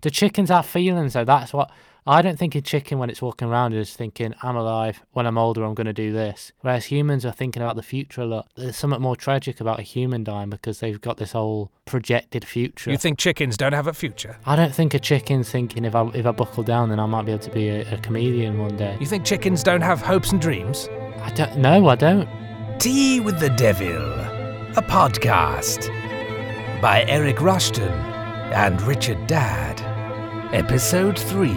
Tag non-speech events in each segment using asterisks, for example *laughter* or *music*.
Do chickens have feelings though? That's what I don't think a chicken when it's walking around is thinking, I'm alive. When I'm older, I'm going to do this. Whereas humans are thinking about the future a lot. There's something more tragic about a human dying because they've got this whole projected future. You think chickens don't have a future? I don't think a chicken's thinking if I if I buckle down, then I might be able to be a, a comedian one day. You think chickens don't have hopes and dreams? I don't. No, I don't. Tea with the Devil, a podcast by Eric Rushton and Richard Dad. Episode 3.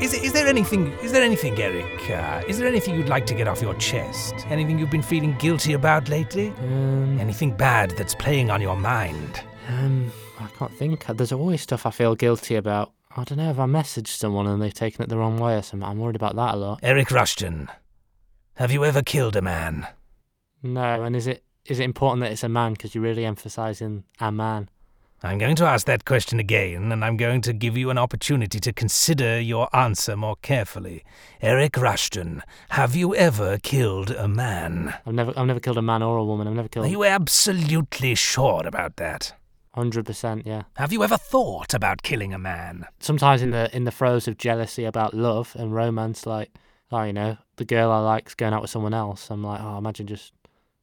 Is, is there anything, is there anything, Eric? Uh, is there anything you'd like to get off your chest? Anything you've been feeling guilty about lately? Um, Anything bad that's playing on your mind? um, I can't think. There's always stuff I feel guilty about. I don't know if I messaged someone and they've taken it the wrong way or something. I'm worried about that a lot. Eric Rushton, have you ever killed a man? No, and is it is it important that it's a man because you're really emphasising a man? I'm going to ask that question again, and I'm going to give you an opportunity to consider your answer more carefully. Eric Rushton, have you ever killed a man? I've never I've never killed a man or a woman. I've never killed. Are you absolutely sure about that? Hundred percent, yeah. Have you ever thought about killing a man? Sometimes in the in the throes of jealousy about love and romance, like oh, you know, the girl I like's going out with someone else. I'm like, oh, imagine just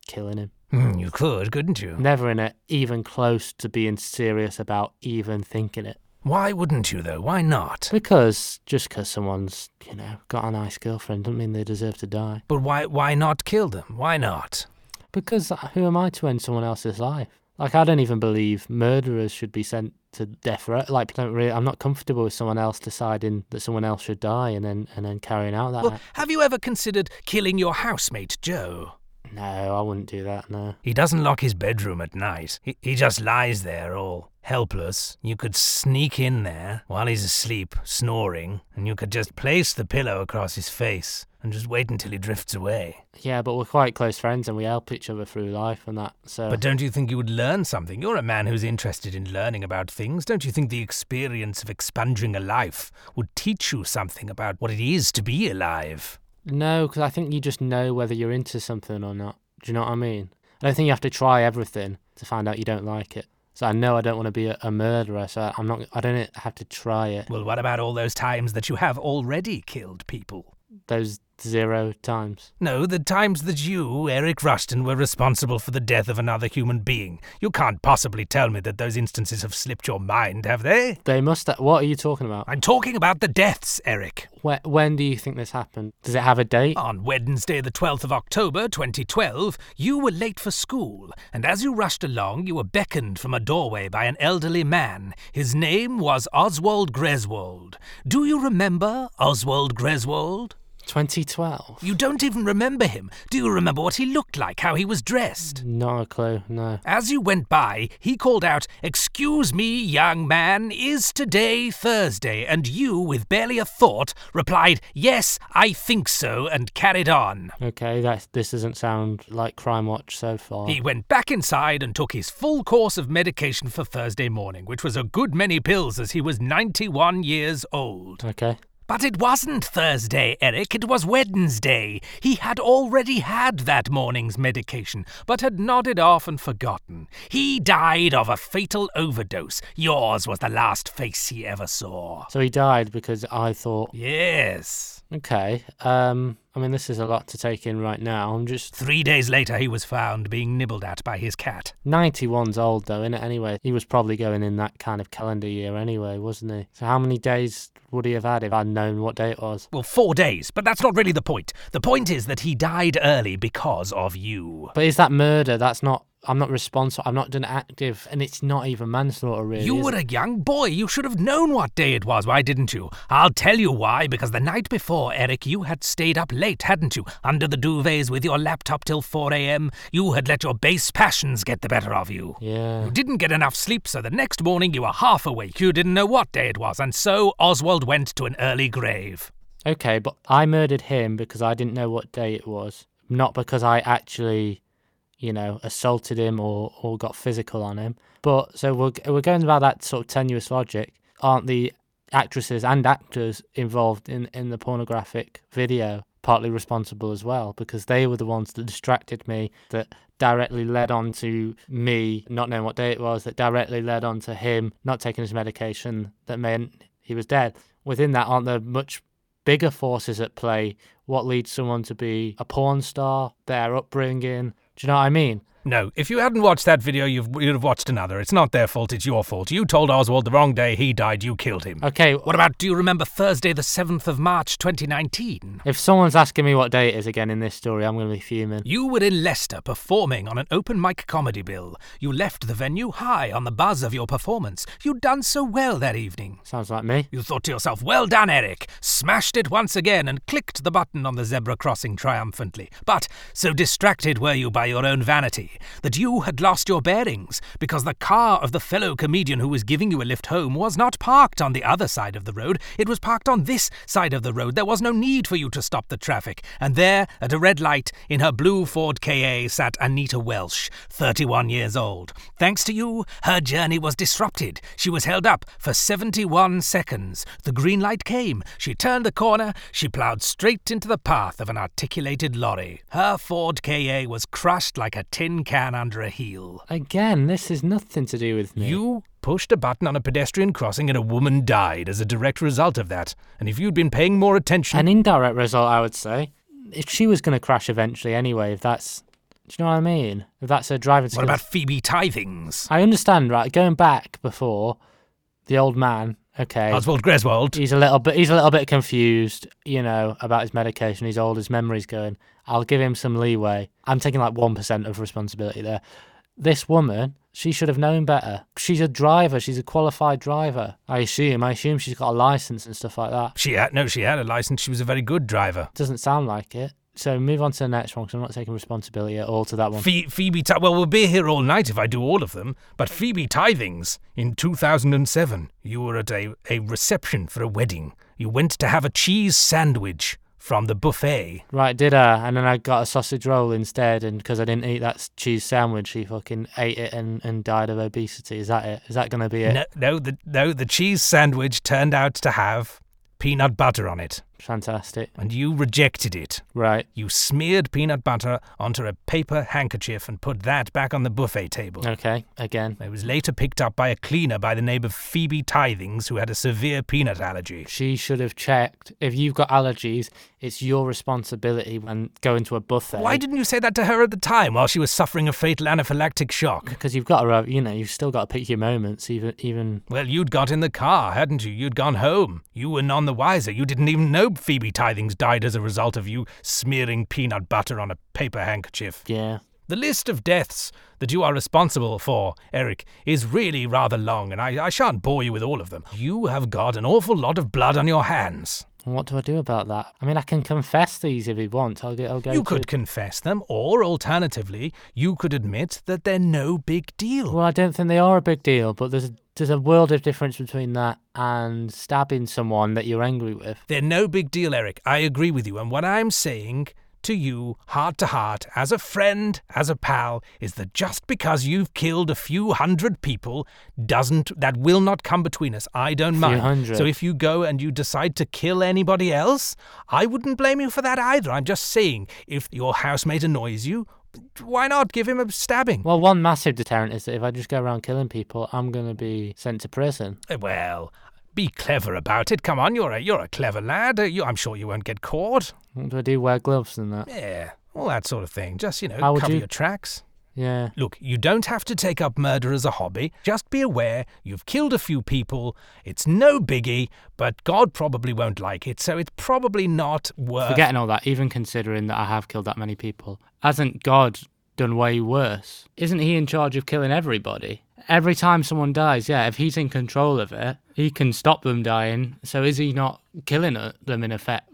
killing him. Hmm, you could, couldn't you? Never in it, even close to being serious about even thinking it. Why wouldn't you, though? Why not? Because just because someone's, you know, got a nice girlfriend doesn't mean they deserve to die. But why, why not kill them? Why not? Because uh, who am I to end someone else's life? Like I don't even believe murderers should be sent to death row. Like don't really, I'm not comfortable with someone else deciding that someone else should die and then and then carrying out that. Well, act. have you ever considered killing your housemate, Joe? No, I wouldn't do that. No. He doesn't lock his bedroom at night. He, he just lies there all helpless. You could sneak in there while he's asleep, snoring, and you could just place the pillow across his face and just wait until he drifts away. Yeah, but we're quite close friends and we help each other through life and that. So. But don't you think you would learn something? You're a man who's interested in learning about things. Don't you think the experience of expunging a life would teach you something about what it is to be alive? No, because I think you just know whether you're into something or not. Do you know what I mean? I don't think you have to try everything to find out you don't like it. So I know I don't want to be a, a murderer, so I'm not. I don't have to try it. Well, what about all those times that you have already killed people? Those zero times. No, the times that you, Eric Rushton, were responsible for the death of another human being. You can't possibly tell me that those instances have slipped your mind, have they? They must. ha- What are you talking about? I'm talking about the deaths, Eric. When, when do you think this happened? Does it have a date? On Wednesday, the 12th of October, 2012, you were late for school, and as you rushed along, you were beckoned from a doorway by an elderly man. His name was Oswald Greswold. Do you remember Oswald Greswold? 2012. You don't even remember him. Do you remember what he looked like, how he was dressed? Not a clue. No. As you went by, he called out, Excuse me, young man, is today Thursday? And you, with barely a thought, replied, Yes, I think so, and carried on. Okay, that this doesn't sound like Crime Watch so far. He went back inside and took his full course of medication for Thursday morning, which was a good many pills as he was 91 years old. Okay. But it wasn't Thursday, Eric, it was Wednesday. He had already had that morning's medication, but had nodded off and forgotten. He died of a fatal overdose. Yours was the last face he ever saw. So he died because I thought. Yes. Okay. Um. I mean, this is a lot to take in right now. I'm just Three days later, he was found being nibbled at by his cat. 91's old though, innit? Anyway, he was probably going in that kind of calendar year anyway, wasn't he? So how many days would he have had if I'd known what day it was? Well, four days, but that's not really the point. The point is that he died early because of you. But is that murder? That's not. I'm not responsible. I'm not done active, and it's not even manslaughter, really. You were a young boy. You should have known what day it was. Why didn't you? I'll tell you why. Because the night before, Eric, you had stayed up late, hadn't you? Under the duvets with your laptop till 4 a.m. You had let your base passions get the better of you. Yeah. You didn't get enough sleep, so the next morning you were half awake. You didn't know what day it was, and so Oswald went to an early grave. Okay, but I murdered him because I didn't know what day it was, not because I actually, you know, assaulted him or, or got physical on him. But so we're we're going about that sort of tenuous logic. Aren't the actresses and actors involved in in the pornographic video partly responsible as well because they were the ones that distracted me, that directly led on to me not knowing what day it was, that directly led on to him not taking his medication, that meant he was dead. Within that, aren't there much bigger forces at play? What leads someone to be a porn star, their upbringing? Do you know what I mean? No, if you hadn't watched that video, you've, you'd have watched another. It's not their fault, it's your fault. You told Oswald the wrong day, he died, you killed him. Okay, What about, do you remember Thursday, the 7th of March, 2019? if someone's asking me what day it is again in this story, I'm going to be fuming. You were in Leicester performing on an open mic comedy bill. You left the venue high on the buzz of your performance. You'd done so well that evening. Sounds like me. You thought to yourself, well done, Eric. Smashed it once again and clicked the button on the zebra crossing triumphantly. But so distracted were you by your own vanity that you had lost your bearings because the car of the fellow comedian who was giving you a lift home was not parked on the other side of the road. It was parked on this side of the road. There was no need for you to stop the traffic. And there, at a red light, in her blue Ford KA, sat Anita Welsh, 31 years old. Thanks to you, her journey was disrupted. She was held up for 71 seconds. The green light came. She turned the corner. She ploughed straight into the path of an articulated lorry. Her Ford KA was crushed like a tin can under a heel. Again, this has nothing to do with me. You pushed a button on a pedestrian crossing and a woman died as a direct result of that. And if you'd been paying more attention. An indirect result, I would say. If she was going to crash eventually anyway, if that's. Do you know what I mean? If that's her driving what about Phoebe Tithings? I understand, right? Going back before, the old man, okay. Oswald Greswold? He's a little bit. He's a little bit confused, you know, about his medication. He's old. His memory's going. I'll give him some leeway. I'm taking like one percent of responsibility there. This woman, she should have known better. She's a driver. She's a qualified driver. I assume. I assume she's got a license and stuff like that. She had no, she had a license. She was a very good driver. Doesn't sound like it. So move on to the next one because I'm not taking responsibility at all to that one. Phoebe, Ti- well, we'll be here all night if I do all of them. But Phoebe Tithings, in 2007, you were at a, a reception for a wedding. You went to have a cheese sandwich from the buffet. Right, did I? And then I got a sausage roll instead, and because I didn't eat that cheese sandwich, she fucking ate it and, and died of obesity. Is that it? Is that going to be it? No, no, the no, the cheese sandwich turned out to have peanut butter on it, Fantastic. and you rejected it. Right. You smeared peanut butter onto a paper handkerchief and put that back on the buffet table. Okay. Again. It was later picked up by a cleaner by the name of Phoebe Tithings, who had a severe peanut allergy. She should have checked. If you've got allergies, it's your responsibility when going to a buffet. Why didn't you say that to her at the time while she was suffering a fatal anaphylactic shock? Because you've got to, uh, you know, you've still got to pick your moments. Even, even. Well, you'd got in the car, hadn't you? You'd gone home. You were none the wiser. You didn't even know Phoebe Tithings died as a result of you smearing peanut butter on a paper handkerchief. Yeah. The list of deaths that you are responsible for, Eric, is really rather long, and I, I shan't bore you with all of them. You have got an awful lot of blood on your hands. What do I do about that? I mean, I can confess these if you want. I'll, get, I'll go. You to- could confess them, or alternatively, you could admit that they're no big deal. Well, I don't think they are a big deal, but there's a, there's a world of difference between that and stabbing someone that you're angry with. They're no big deal, Eric. I agree with you. And what I'm saying to you, heart to heart, as a friend, as a pal, is that just because you've killed a few hundred people doesn't, that will not come between us. I don't mind. hundred. So if you go and you decide to kill anybody else, I wouldn't blame you for that either. I'm just saying, if your housemate annoys you, why not give him a stabbing? Well, one massive deterrent is that if I just go around killing people, I'm going to be sent to prison. Eh, Well, be clever about it. Come on, you're a you're a clever lad. Uh, You, I'm sure you won't get caught. What do I do? Wear gloves and that? Yeah, all that sort of thing. Just you know, How cover you- your tracks. Yeah. Look, you don't have to take up murder as a hobby. Just be aware you've killed a few people. It's no biggie, but God probably won't like it, so it's probably not worth. Forgetting all that, even considering that I have killed that many people, hasn't God done way worse? Isn't He in charge of killing everybody? Every time someone dies, yeah, if He's in control of it, He can stop them dying. So is He not killing them in effect?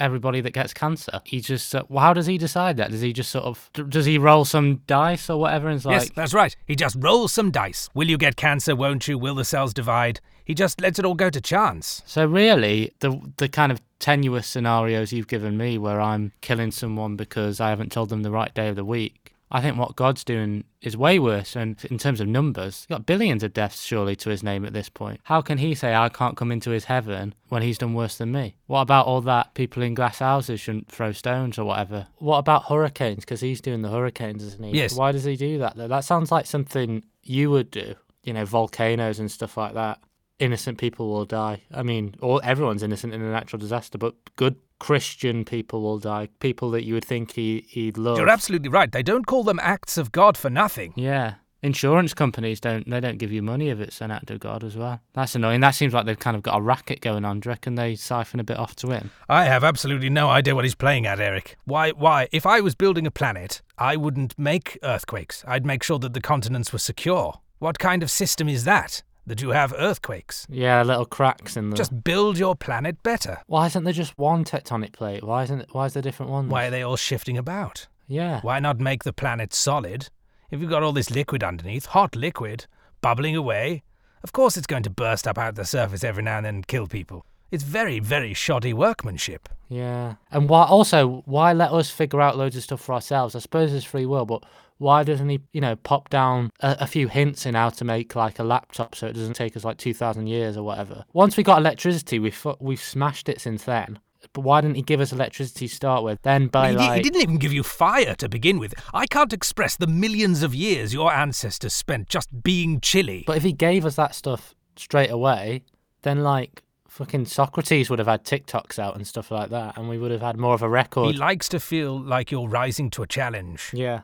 Everybody that gets cancer, he just. Uh, well, how does he decide that? Does he just sort of does he roll some dice or whatever? And it's like, Yes, that's right. He just rolls some dice. Will you get cancer? Won't you? Will the cells divide? He just lets it all go to chance. So really, the the kind of tenuous scenarios you've given me, where I'm killing someone because I haven't told them the right day of the week, I think what God's doing is way worse. And in terms of numbers, he's got billions of deaths surely to his name at this point. How can he say I can't come into his heaven when he's done worse than me? What about all that people in glass houses shouldn't throw stones or whatever? What about hurricanes? Because he's doing the hurricanes, isn't he? Yes. Why does he do that though? That sounds like something you would do. You know, volcanoes and stuff like that. Innocent people will die. I mean, all everyone's innocent in a natural disaster, but good Christian people will die. People that you would think he he'd love. You're absolutely right. They don't call them acts of God for nothing. Yeah. Insurance companies don't they don't give you money if it's an act of God as well. That's annoying. That seems like they've kind of got a racket going on. Do you reckon they siphon a bit off to him? I have absolutely no idea what he's playing at, Eric. Why? Why? If I was building a planet, I wouldn't make earthquakes. I'd make sure that the continents were secure. What kind of system is that? That you have earthquakes? Yeah, little cracks in the. Just build your planet better. why isn't there just one tectonic plate? Why isn't why is there different ones? Why are they all shifting about? Yeah. Why not make the planet solid? If you've got all this liquid underneath, hot liquid, bubbling away, of course it's going to burst up out the surface every now and then and kill people. It's very, very shoddy workmanship. Yeah. And why also why let us figure out loads of stuff for ourselves? I suppose it's free will, but why doesn't he, you know, pop down a, a few hints in how to make like a laptop so it doesn't take us like two thousand years or whatever? Once we got electricity, we fu- we've smashed it since then. But why didn't he give us electricity to start with? Then by He, di- he didn't even give you fire to begin with. I can't express the millions of years your ancestors spent just being chilly. But if he gave us that stuff straight away, then like fucking Socrates would have had TikToks out and stuff like that, and we would have had more of a record. he likes to feel like you're rising to a challenge. yeah.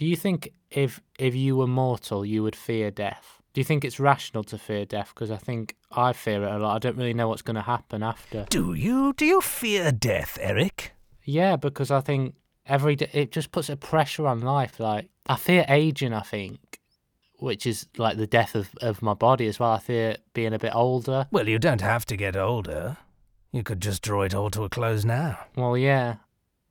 Do you think if if you were mortal, you would fear death? Do you think it's rational to fear death? Because I think I fear it a lot. I don't really know what's going to happen after. Do you? Do you fear death, Eric? Yeah, because I think every day it just puts a pressure on life. Like I fear aging. I think, which is like the death of, of my body as well. I fear being a bit older. Well, you don't have to get older. You could just draw it all to a close now. Well, yeah,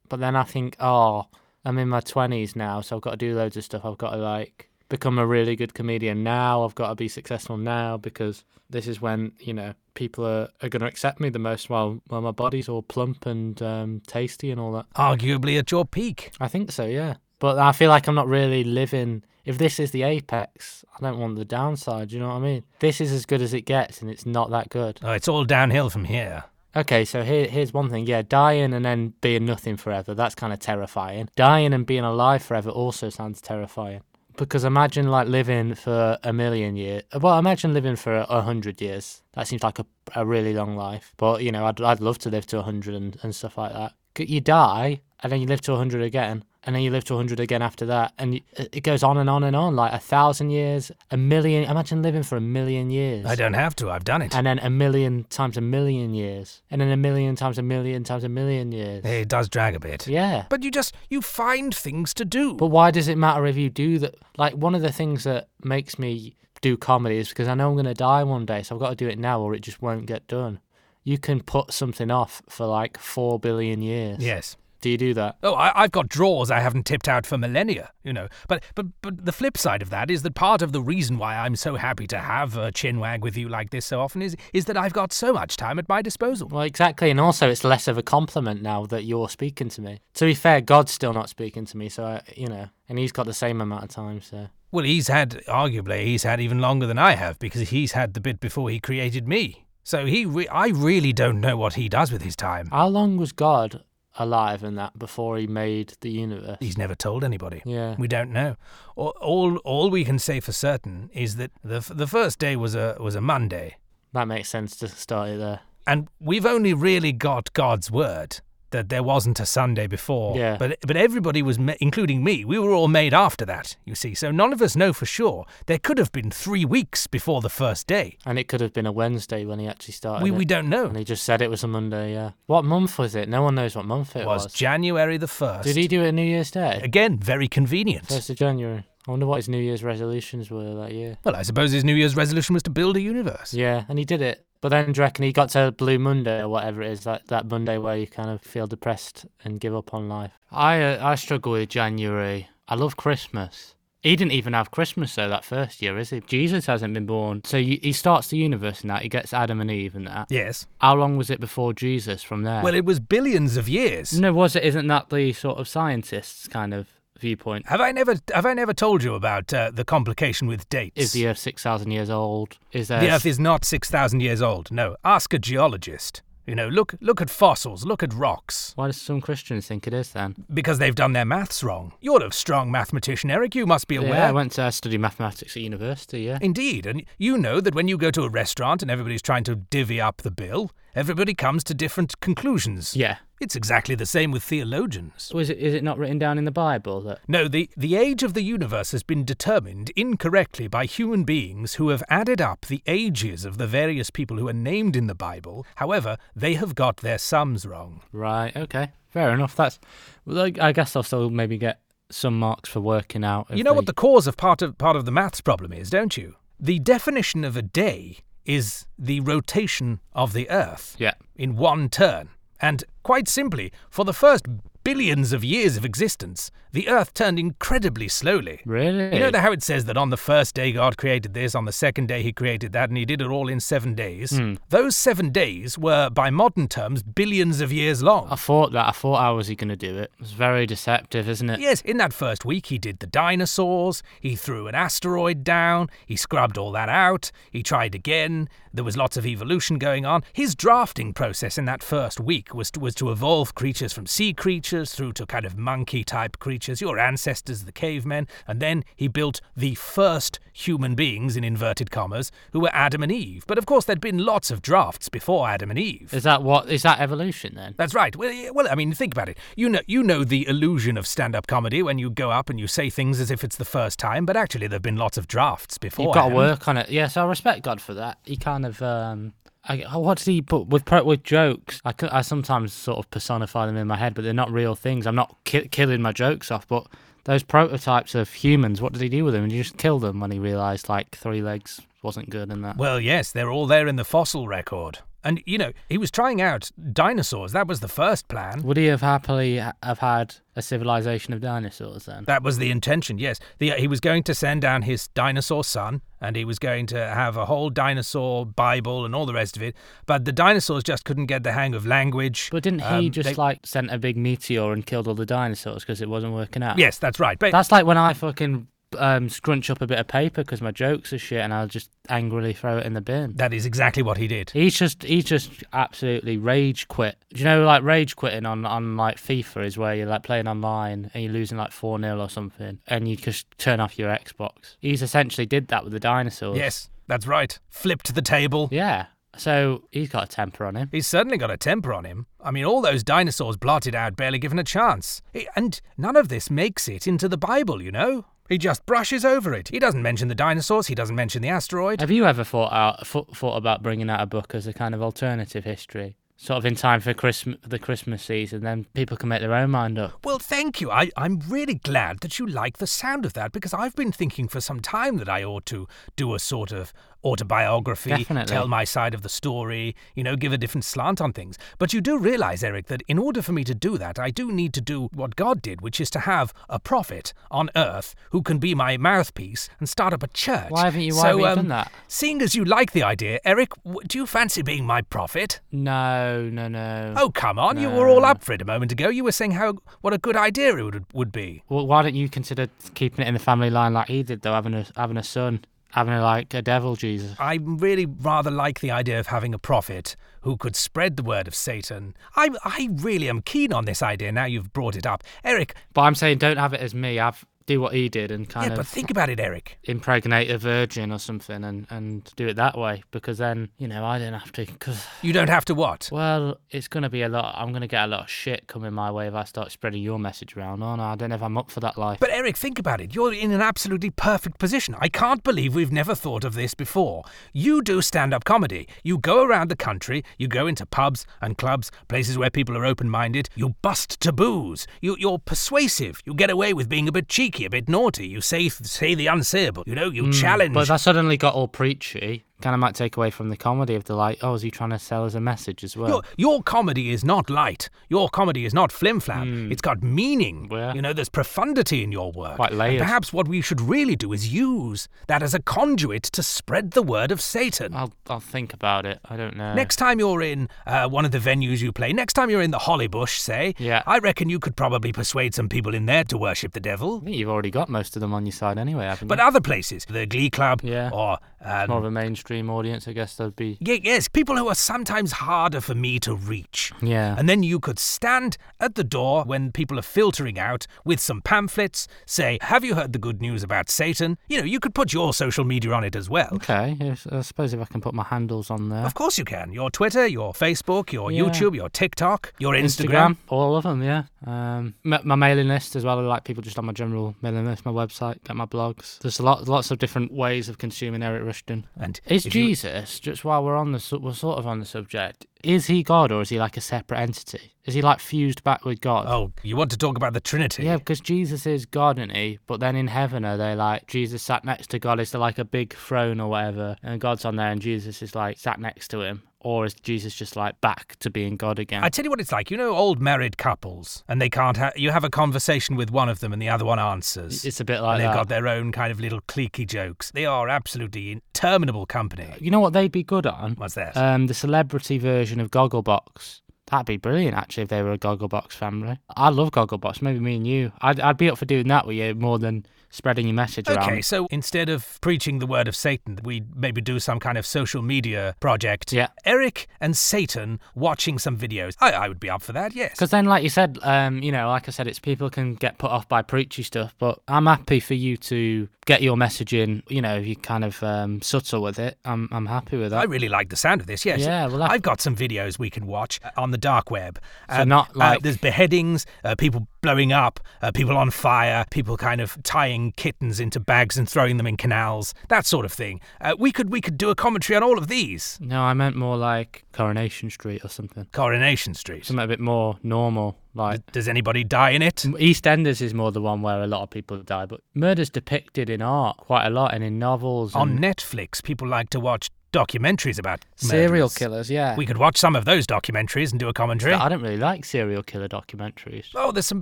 but then I think, oh, I'm in my twenties now, so I've got to do loads of stuff. I've got to like become a really good comedian now. I've got to be successful now because this is when you know people are, are going to accept me the most. While while my body's all plump and um, tasty and all that. Arguably at your peak. I think so, yeah. But I feel like I'm not really living. If this is the apex, I don't want the downside. You know what I mean? This is as good as it gets, and it's not that good. Oh, it's all downhill from here. Okay, so here, here's one thing. Yeah, dying and then being nothing forever. That's kind of terrifying. Dying and being alive forever also sounds terrifying. Because imagine like living for a million years. Well, imagine living for a, hundred years. That seems like a, a really long life. But you know, I'd I'd love to live to a hundred and, and stuff like that. You die and then you live to a hundred again, and then you live to a hundred again after that, and it it goes on and on and on. Like a thousand years, a million. Imagine living for a million years. I don't have to, I've done it. And then a million times a million years. And then a million times a million times a million years. It does drag a bit. Yeah. But you just, you find things to do. But why does it matter if you do that? Like, one of the things that makes me do comedy is because I know I'm going to die one day, so I've got to do it now or it just won't get done. You can put something off for like four billion years. yes. Do you do that? Oh, I, I've got drawers I haven't tipped out for millennia, you know. But, but, but the flip side of that is that part of the reason why I'm so happy to have a chinwag with you like this so often is, is that I've got so much time at my disposal. Well, exactly. And also, it's less of a compliment now that you're speaking to me. To be fair, God's still not speaking to me, so, I, you know, and he's got the same amount of time, so. Well, he's had, arguably, he's had even longer than I have because he's had the bit before he created me. So he, re- I really don't know what he does with his time. How long was God alive in that before he made the universe? He's never told anybody. Yeah. We don't know. All, all, all we can say for certain is that the, the first day was a, was a Monday. That makes sense to start it there. And we've only really got God's word that there wasn't a Sunday before. Yeah. But but everybody was, ma- including me, we were all made after that. You see, so none of us know for sure. There could have been three weeks before the first day. And it could have been a Wednesday when he actually started. We it. we don't know. And he just said it was a Monday, yeah. What month was it? No one knows what month it It was was. January the first. Did he do it at New Year's Day? Again, very convenient. First of January. I wonder what his New Year's resolutions were that year. Well, I suppose his New Year's resolution was to build a universe. Yeah, and he did it. But then, do you reckon he got to Blue Monday or whatever it is, that, that Monday where you kind of feel depressed and give up on life? I uh, I struggle with January. I love Christmas. He didn't even have Christmas though that first year, is he? Jesus hasn't been born. So you, he starts the universe and that. He gets Adam and Eve and that. Yes. How long was it before Jesus from there? Well, it was billions of years. no, was it? Isn't that the sort of scientists kind of viewpoint. Have I never have I never told you about uh, the complication with dates? Is the Earth six thousand years old? Is there The Earth is not 6,000 years old. No, ask a geologist. You know, look look at fossils, look at rocks. Why do some Christians think it is then? Because they've done their maths wrong. You're a strong mathematician, Eric. You must be aware. Yeah, I went to study mathematics at university. Yeah. Indeed, and you know that when you go to a restaurant and everybody's trying to divvy up the bill, everybody comes to different conclusions. Yeah. It's exactly the same with theologians. Is it is it not written down in the Bible that No, the, the age of the universe has been determined incorrectly by human beings who have added up the ages of the various people who are named in the Bible. However, they have got their sums wrong. Right. Okay. Fair enough. That's. I I guess I'll still maybe get some marks for working out. You know what the cause of part of part of the maths problem is, don't you? The definition of a day is the rotation of the Earth Yeah. in one turn. And quite simply, for the first billions of years of existence, the Earth turned incredibly slowly. Really. You know how it says that on the first day God created this, on the second day He created that, and He did it all in seven days? Hmm. Those seven days were, by modern terms, billions of years long. I thought that. I thought how was he going to do it? It's very deceptive, isn't it? Yes, in that first week, he did the dinosaurs, he threw an asteroid down, he scrubbed all that out, he tried again, there was lots of evolution going on. His drafting process in that first week was to, was to evolve creatures from sea creatures through to kind of monkey type creatures, your ancestors, the cavemen, and then he built the first human beings, in inverted commas, who were Adam and Eve. But of course, there'd been lots of drafts before Adam and Eve. Is that what? Is that evolution then? That's right. Well, yeah, well, I mean, think about it. You know, you know the illusion of stand-up comedy when you go up and you say things as if it's the first time, but actually there've been lots of drafts before. You've got to work on it. Yes, I respect God for that. He kind of. um I, what does he put with with jokes? I, I sometimes sort of personify them in my head, but they're not real things. I'm not ki- killing my jokes off, but those prototypes of humans, what did he do with them? And he just killed them when he realised like three legs wasn't good and that. Well, yes, they're all there in the fossil record. And you know, he was trying out dinosaurs. That was the first plan. Would he have happily have had a civilization of dinosaurs then? That was the intention, yes. The, he was going to send down his dinosaur son, and he was going to have a whole dinosaur Bible and all the rest of it. But the dinosaurs just couldn't get the hang of language. But didn't he Um, just they- like sent a big meteor and killed all the dinosaurs because it wasn't working out? Yes, that's right. But That's like when I fucking um, scrunch up a bit of paper because my jokes are shit and I'll just angrily throw it in the bin. that is exactly what he did. He's just he's just absolutely rage quit. Do you know like rage quitting on, on like FIFA is where you're like playing online and you're losing like four 0 or something and you just turn off your Xbox. He's essentially did that with the dinosaurs. Yes, that's right. Flipped the table. Yeah. So he's got a temper on him. He's certainly got a temper on him. I mean, all those dinosaurs blotted out, barely given a chance. And none of this makes it into the Bible, you know? He just brushes over it. He doesn't mention the dinosaurs, he doesn't mention the asteroid. Have you ever thought out thought, thought about bringing out a book as a kind of alternative history? Sort of in time for Christmas, the Christmas season, then people can make their own mind up. Well, thank you. I, I'm really glad that you like the sound of that because I've been thinking for some time that I ought to do a sort of autobiography, Definitely. tell my side of the story, you know, give a different slant on things. But you do realize, Eric, that in order for me to do that, I do need to do what God did, which is to have a prophet on earth who can be my mouthpiece and start up a church. Why haven't you? Why so, haven't you um, done that? Seeing as you like the idea, Eric, w- do you fancy being my prophet? No, no, no. Oh, come on. You were all up for it a moment ago. You were saying how what a good idea it would, would be. Well, why don't you consider keeping it in the family line like he did, though, having a having a son, having like a devil Jesus? I really rather like the idea of having a prophet who could spread the word of Satan. I I really am keen on this idea now you've brought it up. Eric, But I'm saying don't have it as me. Have do what he did and kind yeah, of but think about it, Eric. impregnate a virgin or something and and do it that way because then you know I don't have to because You don't have to what? well it's gonna be a lot. I'm gonna get a lot of shit coming my way if I start spreading your message around. Oh no, I don't know if I'm up for that life. But Eric, think about it. You're in an absolutely perfect position. I can't believe we've never thought of this before. You do stand-up comedy. You go around the country, you go into pubs and clubs, places where people are open-minded, you bust taboos. You you're persuasive. You get away with being a bit cheeky, a bit naughty. You say say the unsayable. You know, you hmm, challenge But I suddenly got all preachy, kind of might take away from the comedy of the light. oh, is he trying to sell us a message as well? Your, your comedy is not light. Your comedy is not flim flam. It's got meaning. Yeah. You know, there's profundity in your work. Quite And perhaps what we should really do is use that as a conduit to spread the word of Satan. I'll I'll think about it. I don't know. Next time you're in uh, one of the venues you play, next time you're in the Hollybush, say, Yeah. I reckon you could probably persuade some people in there to worship the devil. You've already got most of them on your side anyway, haven't But you? other places, the Glee Club, Yeah. or um, More of a mainstream audience, I guess there'd be. yeah, yes, people who are sometimes harder for me to reach. Yeah. And then you could stand at the door when people are filtering out with some pamphlets, say, Have you heard the good news about Satan? You know, you could put your social media on it as well. Okay, yes, I suppose if I can put my handles on there. Of course you can. Your Twitter, your Facebook, your Yeah. YouTube, your TikTok, your Instagram. Instagram, all of them, yeah. Um, my mailing list as well. I like people just on my general mailing list, my website, get my blogs. There's a lot, lots of different ways of consuming Eric Rushton. And Is if you- Jesus just while we're on the su- we're sort of on the subject? Is he God or is he like a separate entity? Is he like fused back with God? Oh, you want to talk about the Trinity? Yeah, because Jesus is God, isn't he? But then in heaven, are they like Jesus sat next to God? Is there like a big throne or whatever, and God's on there, and Jesus is like sat next to him, or is Jesus just like back to being God again? I tell you what it's like. You know, old married couples, and they can't. Ha- you have a conversation with one of them, and the other one answers. it's a bit like and they've that. got their own kind of little cliquey jokes. They are absolutely interminable company. You know what they'd be good on? What's that? Um, the celebrity version of Gogglebox. That'd be brilliant, actually, if they were a Gogglebox family. I love Gogglebox. Maybe me and you. I'd, I'd be up for doing that with you more than spreading your message Okay, around. so instead of preaching the word of Satan, we maybe do some kind of social media project. Yeah. Eric and Satan watching some videos. I, I would be up for that, yes. Because then, like you said, um, you know, like I said, it's people can get put off by preachy stuff, but I'm happy for you to get your message in. You know, if you kind of um, subtle with it, I'm I'm happy with that. I really like the sound of this, yes. Yeah, well, I've got some videos we can watch on the dark web. So not uh, like- there's beheadings, uh, people blowing up, uh, people on fire, people kind of tying kittens into bags and throwing them in canals, that sort of thing. Uh, we could we could do a commentary on all of these. No, I meant more like Coronation Street or something. Coronation Street. Something a bit more normal, like. Does anybody die in it? EastEnders is more the one where a lot of people die, but murder's depicted in art quite a lot and in novels. On Netflix, people like to watch documentaries about serial killers, yeah. We could watch some of those documentaries and do a commentary. I don't really like serial killer documentaries. Oh, there's some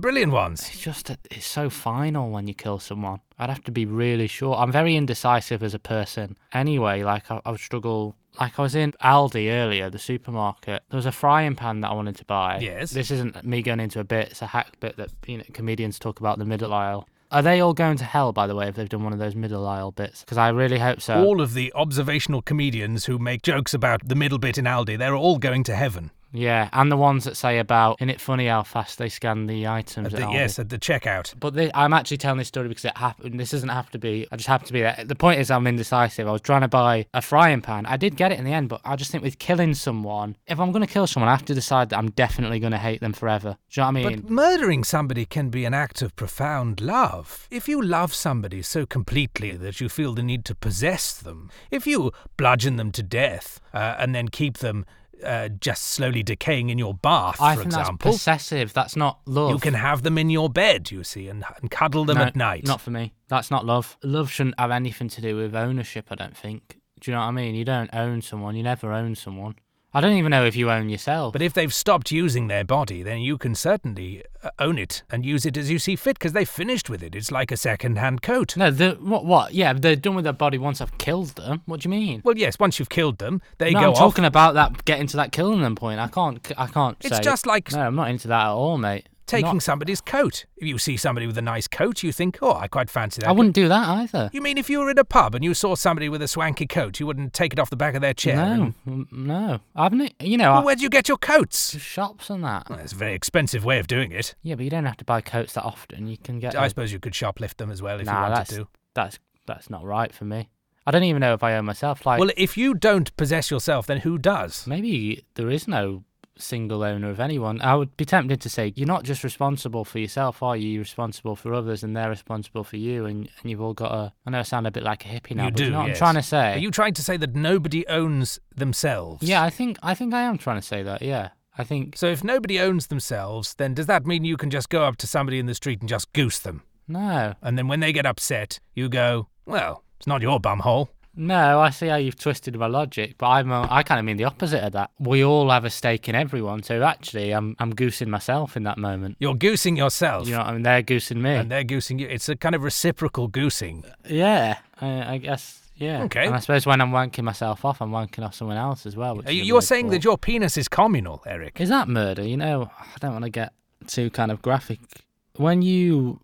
brilliant ones. It's just that it's so final when you kill someone. I'd have to be really sure. I'm very indecisive as a person. Anyway, like I, I would struggle. Like I was in Aldi earlier, the supermarket. There was a frying pan that I wanted to buy. Yes. This isn't me going into a bit. It's a hack bit that you know comedians talk about the middle aisle. Are they all going to hell, by the way, if they've done one of those middle aisle bits? Because I really hope so. All of the observational comedians who make jokes about the middle bit in Aldi, they're all going to heaven. Yeah, and the ones that say about, isn't it funny how fast they scan the items? At at the, Aldi? yes, at the checkout. But thi- I'm actually telling this story because it happened. This doesn't have to be. I just happen to be there. The point is, I'm indecisive. I was trying to buy a frying pan. I did get it in the end, but I just think with killing someone, if I'm going to kill someone, I have to decide that I'm definitely going to hate them forever. Do you know what I mean? But murdering somebody can be an act of profound love. If you love somebody so completely that you feel the need to possess them, if you bludgeon them to death uh, and then keep them uh, just slowly decaying in your bath, I for think example, that's possessive. That's not love. you can have them in your bed, you see, and, and cuddle them No, at night. Not for me. That's not love. Love shouldn't have anything to do with ownership. I don't think. Do you know what I mean? You don't own someone. You never own someone. I don't even know if you own yourself. But if they've stopped using their body, then you can certainly uh, own it and use it as you see fit because they've finished with it. It's like a second-hand coat. no, the what? What? Yeah, they're done with their body once I've killed them. What do you mean? Well, yes, once you've killed them, they no, go I'm off. talking about that getting to that killing them point. I can't. I can't. It's say- just like No, I'm not into that at all, mate. Taking Not- somebody's coat. If you see somebody with a nice coat, you think, oh, I quite fancy that. I wouldn't do that either. You mean if you were in a pub and you saw somebody with a swanky coat, you wouldn't take it off the back of their chair? No, and- no. I've ne- you know, Well, I, where'd you get your coats? shops and that. Well, it's a very expensive way of doing it. Yeah, but you don't have to buy coats that often. You can get. I a- suppose you could shoplift them as well if you nah, wanted that's to. that's that's not right for me. I don't even know if I own myself. Like, Well, if you don't possess yourself, then who does? maybe there is no single owner of anyone. I would be tempted to say you're not just responsible for yourself, are you? You're responsible for others, and they're responsible for you, and, and you've all got a. I know I sound a bit like a hippie now, You but do, you know what yes. I'm trying to say. Are you trying to say that nobody owns themselves? Yeah, I think I think I am trying to say that. Yeah, I think So if nobody owns themselves, then does that mean you can just go up to somebody in the street and just goose them? no. And then when they get upset, you go, well, it's not your bumhole. No, I see how you've twisted my logic, but I'm uh, I kind of mean the opposite of that. We all have a stake in everyone, so actually, I'm I'm goosing myself in that moment. You're goosing yourself. You know, what I mean, they're goosing me. and they're goosing you. It's a kind of reciprocal goosing. yeah, I, I guess. Yeah. Okay. And I suppose when I'm wanking myself off, I'm wanking off someone else as well. Which Uh, is a You're weird saying thought. that your penis is communal, Eric. Is that murder? You know, I don't want to get too kind of graphic. When you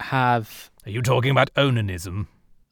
have, Are you talking about onanism?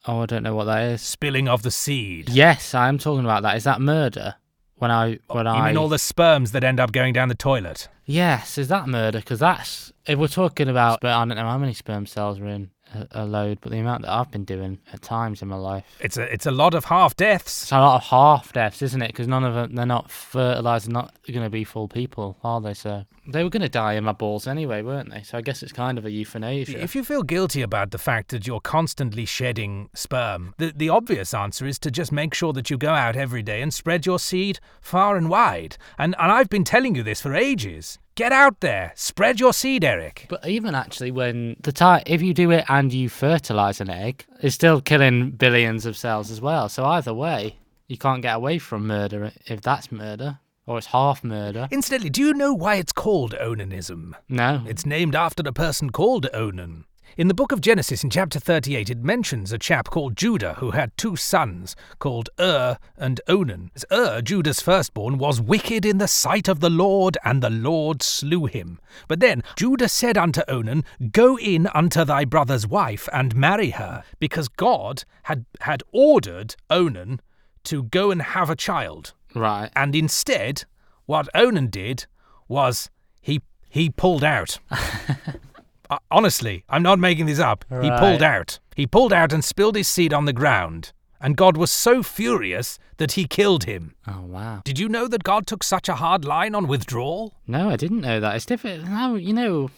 Oh, I don't know what that is. Spilling of the seed? Yes, I'm talking about that. Is that murder? When I, when You I, mean all the sperms that end up going down the toilet? yes, is that murder? Because that's if we're talking about, but I don't know how many sperm cells are in a, a load, but the amount that I've been doing at times in my life. It's a it's a lot of half deaths. It's a lot of half deaths, isn't it? Because none of them, they're not fertilized, not going to be full people, are they? So they were going to die in my balls anyway, weren't they? So I guess it's kind of a euthanasia. If you feel guilty about the fact that you're constantly shedding sperm, the, the obvious answer is to just make sure that you go out every day and spread your seed far and wide. And, and I've been telling you this for ages. Get out there, spread your seed, Eric. But even actually, when the time, if you do it and you fertilize an egg, it's still killing billions of cells as well. So either way, you can't get away from murder if that's murder or it's half murder. Incidentally, do you know why it's called onanism? No, It's named after the person called Onan. In the book of Genesis, in chapter 38, it mentions a chap called Judah who had two sons called Ur and Onan. As Ur, Judah's firstborn, was wicked in the sight of the Lord, and the Lord slew him. But then Judah said unto Onan, Go in unto thy brother's wife and marry her, because God had, had ordered Onan to go and have a child. right. And instead, what Onan did was he he pulled out. *laughs* Uh, Honestly, I'm not making this up. He pulled out. He pulled out and spilled his seed on the ground. And God was so furious that he killed him. Oh wow. Did you know that God took such a hard line on withdrawal? No, I didn't know that. It's different. No, you know,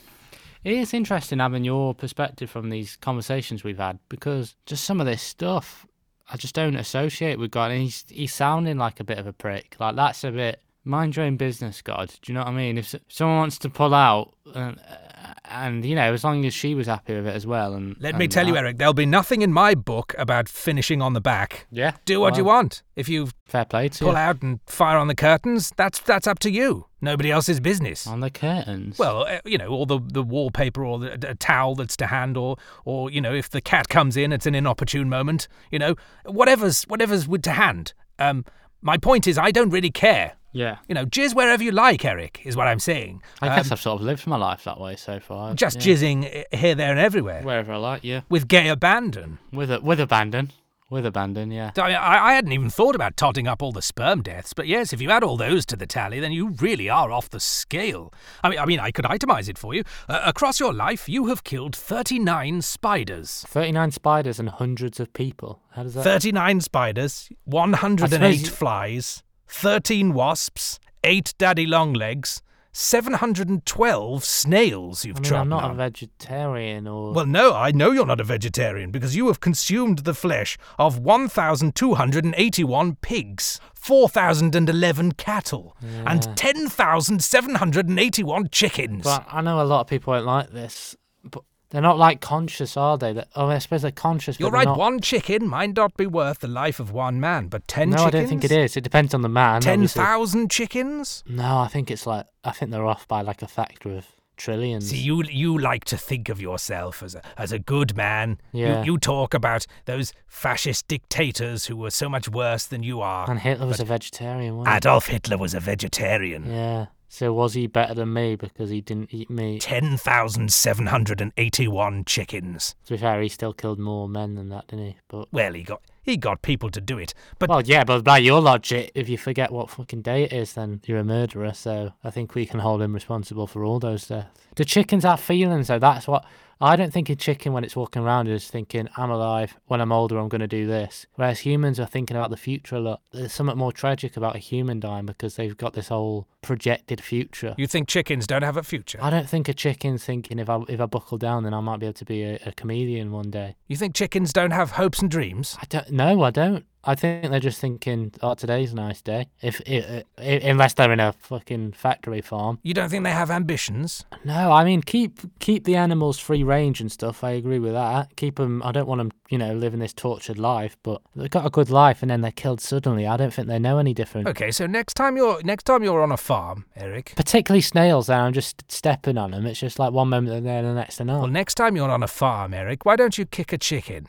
it is interesting having your perspective from these conversations we've had because just some of this stuff I just don't associate with God. And he's he's sounding like a bit of a prick. Like that's a bit mind your own business, God. Do you know what I mean? If someone wants to pull out, and, and you know, as long as she was happy with it as well, and Let me and tell you, Eric, there'll be nothing in my book about finishing on the back. yeah, Do what you want. If you Fair play to pull you. out and fire on the curtains, that's that's up to you. Nobody else's business. on the curtains. Well, uh, you know, or the, the wallpaper or the, a towel that's to hand, or or you know, if the cat comes in, it's an inopportune moment. You know, whatever's whatever's with to hand. Um, my point is, I don't really care. Yeah, You know, jizz wherever you like, Eric, is what I'm saying. I guess Um, I've sort of lived my life that way so far. just yeah. jizzing here, there, and everywhere wherever I like. Yeah, with gay abandon. with a, with abandon, with abandon. Yeah. I, I I hadn't even thought about totting up all the sperm deaths, but yes, if you add all those to the tally, then you really are off the scale. I mean, I mean, I could itemize it for you. Uh, across your life, you have killed 39 spiders. 39 spiders and hundreds of people. How does that? 39 spiders, 108 I you- flies, 13 wasps, 8 daddy longlegs, 712 snails you've I mean, trodden I'm not a vegetarian or. Well, no, I know you're not a vegetarian because you have consumed the flesh of 1,281 pigs, 4,011 cattle, and 10,781 chickens. but I know a lot of people won't like this. But they're not like conscious, are they? Oh, I suppose they're conscious. You're right, Not, one chicken might not be worth the life of one man, but 10 no, chickens? I don't think it is. It depends on the man. 10,000 chickens? No, I think it's like I think they're off by like a factor of trillions. See, you you like to think of yourself as a as a good man. Yeah. You, you talk about those fascist dictators who were so much worse than you are. and Hitler was a vegetarian, wasn't Adolf Hitler was a vegetarian. Yeah. So was he better than me because he didn't eat meat? 10,781 chickens. To be fair, he still killed more men than that, didn't he? But Well, he got he got people to do it. But Well, yeah, but by your logic, if you forget what fucking day it is, then you're a murderer. So I think we can hold him responsible for all those deaths. Do chickens have feelings though? That's what I don't think a chicken when it's walking around is thinking, "I'm alive. When I'm older, I'm going to do this." Whereas humans are thinking about the future a lot. There's something more tragic about a human dying because they've got this whole projected future. you think chickens don't have a future? I don't think a chicken's thinking if I if I buckle down, then I might be able to be a, a comedian one day. You think chickens don't have hopes and dreams? I don't. No, I don't. I think they're just thinking, "Oh, today's a nice day." If, i i unless they're in a fucking factory farm. You don't think they have ambitions? No, I mean keep keep the animals free range and stuff. I agree with that. Keep them. I don't want them, you know, living this tortured life, but they've got a good life, and then they're killed suddenly. I don't think they know any different. Okay, so next time you're next time you're on a farm, Eric. Particularly snails, then I'm just stepping on them. It's just like one moment they're there, and the next they're not. Well, next time you're on a farm, Eric, why don't you kick a chicken?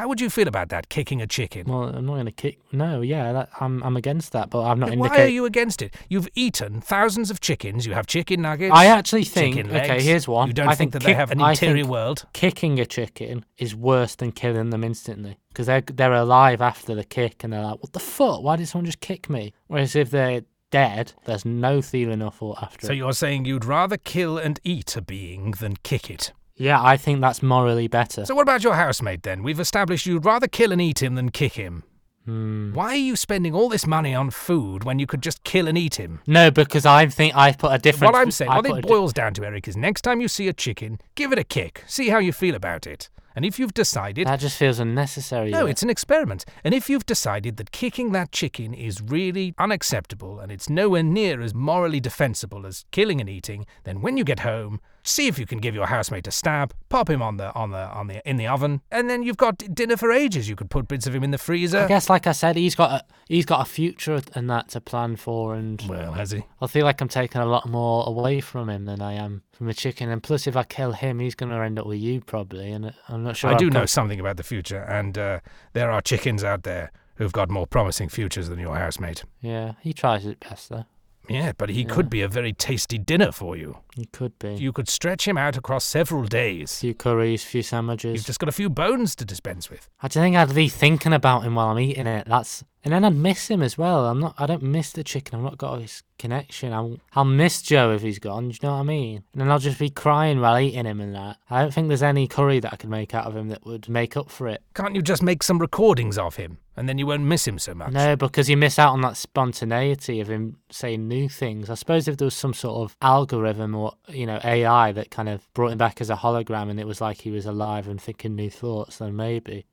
How would you feel about that, kicking a chicken? Well, I'm not going to kick. No, yeah, that, I'm I'm against that, but I'm not Why are you against it? You've eaten thousands of chickens. You have chicken nuggets. I actually think. legs. Okay, here's one. You don't I think, that kick- they have an I interior think world? Kicking a chicken is worse than killing them instantly because they're they're alive after the kick, and they're like, "What the fuck? Why did someone just kick me?" Whereas if they're dead, there's no feeling or thought after. So it. you're saying you'd rather kill and eat a being than kick it? Yeah, I think that's morally better. So what about your housemate then? We've established you'd rather kill and eat him than kick him. Hmm. Why are you spending all this money on food when you could just kill and eat him? No, because I think I put a different. What I'm saying, I what it di- boils down to, Eric, is next time you see a chicken, give it a kick. See how you feel about it. And if you've decided that just feels unnecessary. No, though. it's an experiment. And if you've decided that kicking that chicken is really unacceptable and it's nowhere near as morally defensible as killing and eating, then when you get home, see if you can give your housemate a stab, pop him on the on the on the in the oven, and then you've got dinner for ages. You could put bits of him in the freezer. I guess, like I said, he's got a he's got a future and that to plan for, and Well, has he? I feel like I'm taking a lot more away from him than I am from the chicken. And plus, if I kill him, he's going to end up with you probably. And I'm not sure. I I've do got- know something about the future, and uh, there are chickens out there who've got more promising futures than your housemate. Yeah, he tries his best though. Yeah, but he Yeah. could be a very tasty dinner for you. He could be. You could stretch him out across several days. A few curries, a few sandwiches. You've just got a few bones to dispense with. I don't think I'd be thinking about him while I'm eating it. That's and then I'd miss him as well. I'm not. I don't miss the chicken. I've not got this connection. I'll, I'll miss Joe if he's gone. Do you know what I mean? And then I'll just be crying while eating him and that. I don't think there's any curry that I could make out of him that would make up for it. Can't you just make some recordings of him, and then you won't miss him so much? No, because you miss out on that spontaneity of him saying new things. I suppose if there was some sort of algorithm or you know AI that kind of brought him back as a hologram and it was like he was alive and thinking new thoughts, then maybe.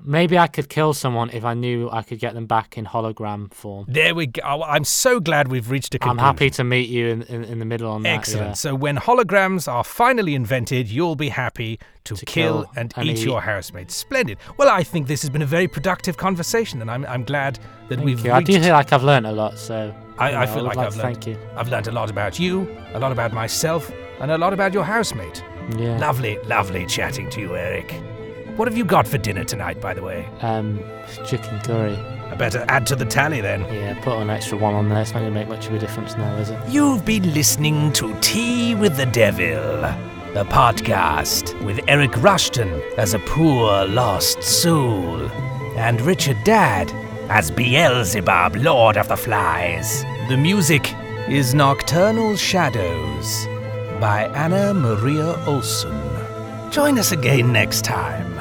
Maybe I could kill someone if I knew I could get them back in hologram form. There we go. I'm so glad we've reached a I'm happy to meet you in, in, in the middle on that. Excellent. yeah. So when holograms are finally invented, you'll be happy to, To kill, kill and, and eat eat. your housemates. Splendid. Well, I think this has been a very productive conversation, and I'm, I'm glad that Thank we've you. I do feel like I've learned a lot, so I- you I feel would like I've to learnt- Thank you. I've learned a lot about you, a lot about myself, and a lot about your housemate. Yeah. Lovely, lovely chatting to you, Eric. What have you got for dinner tonight, by the way? Um, chicken curry. I better add to the tally then. Yeah, put an extra one on there. It's not going to make much of a difference now, is it? You've been listening to Tea with the Devil, the podcast with Eric Rushton as a poor lost soul, and Richard Dadd as Beelzebub, Lord of the Flies. The music is Nocturnal Shadows by Anna Maria Olson. Join us again next time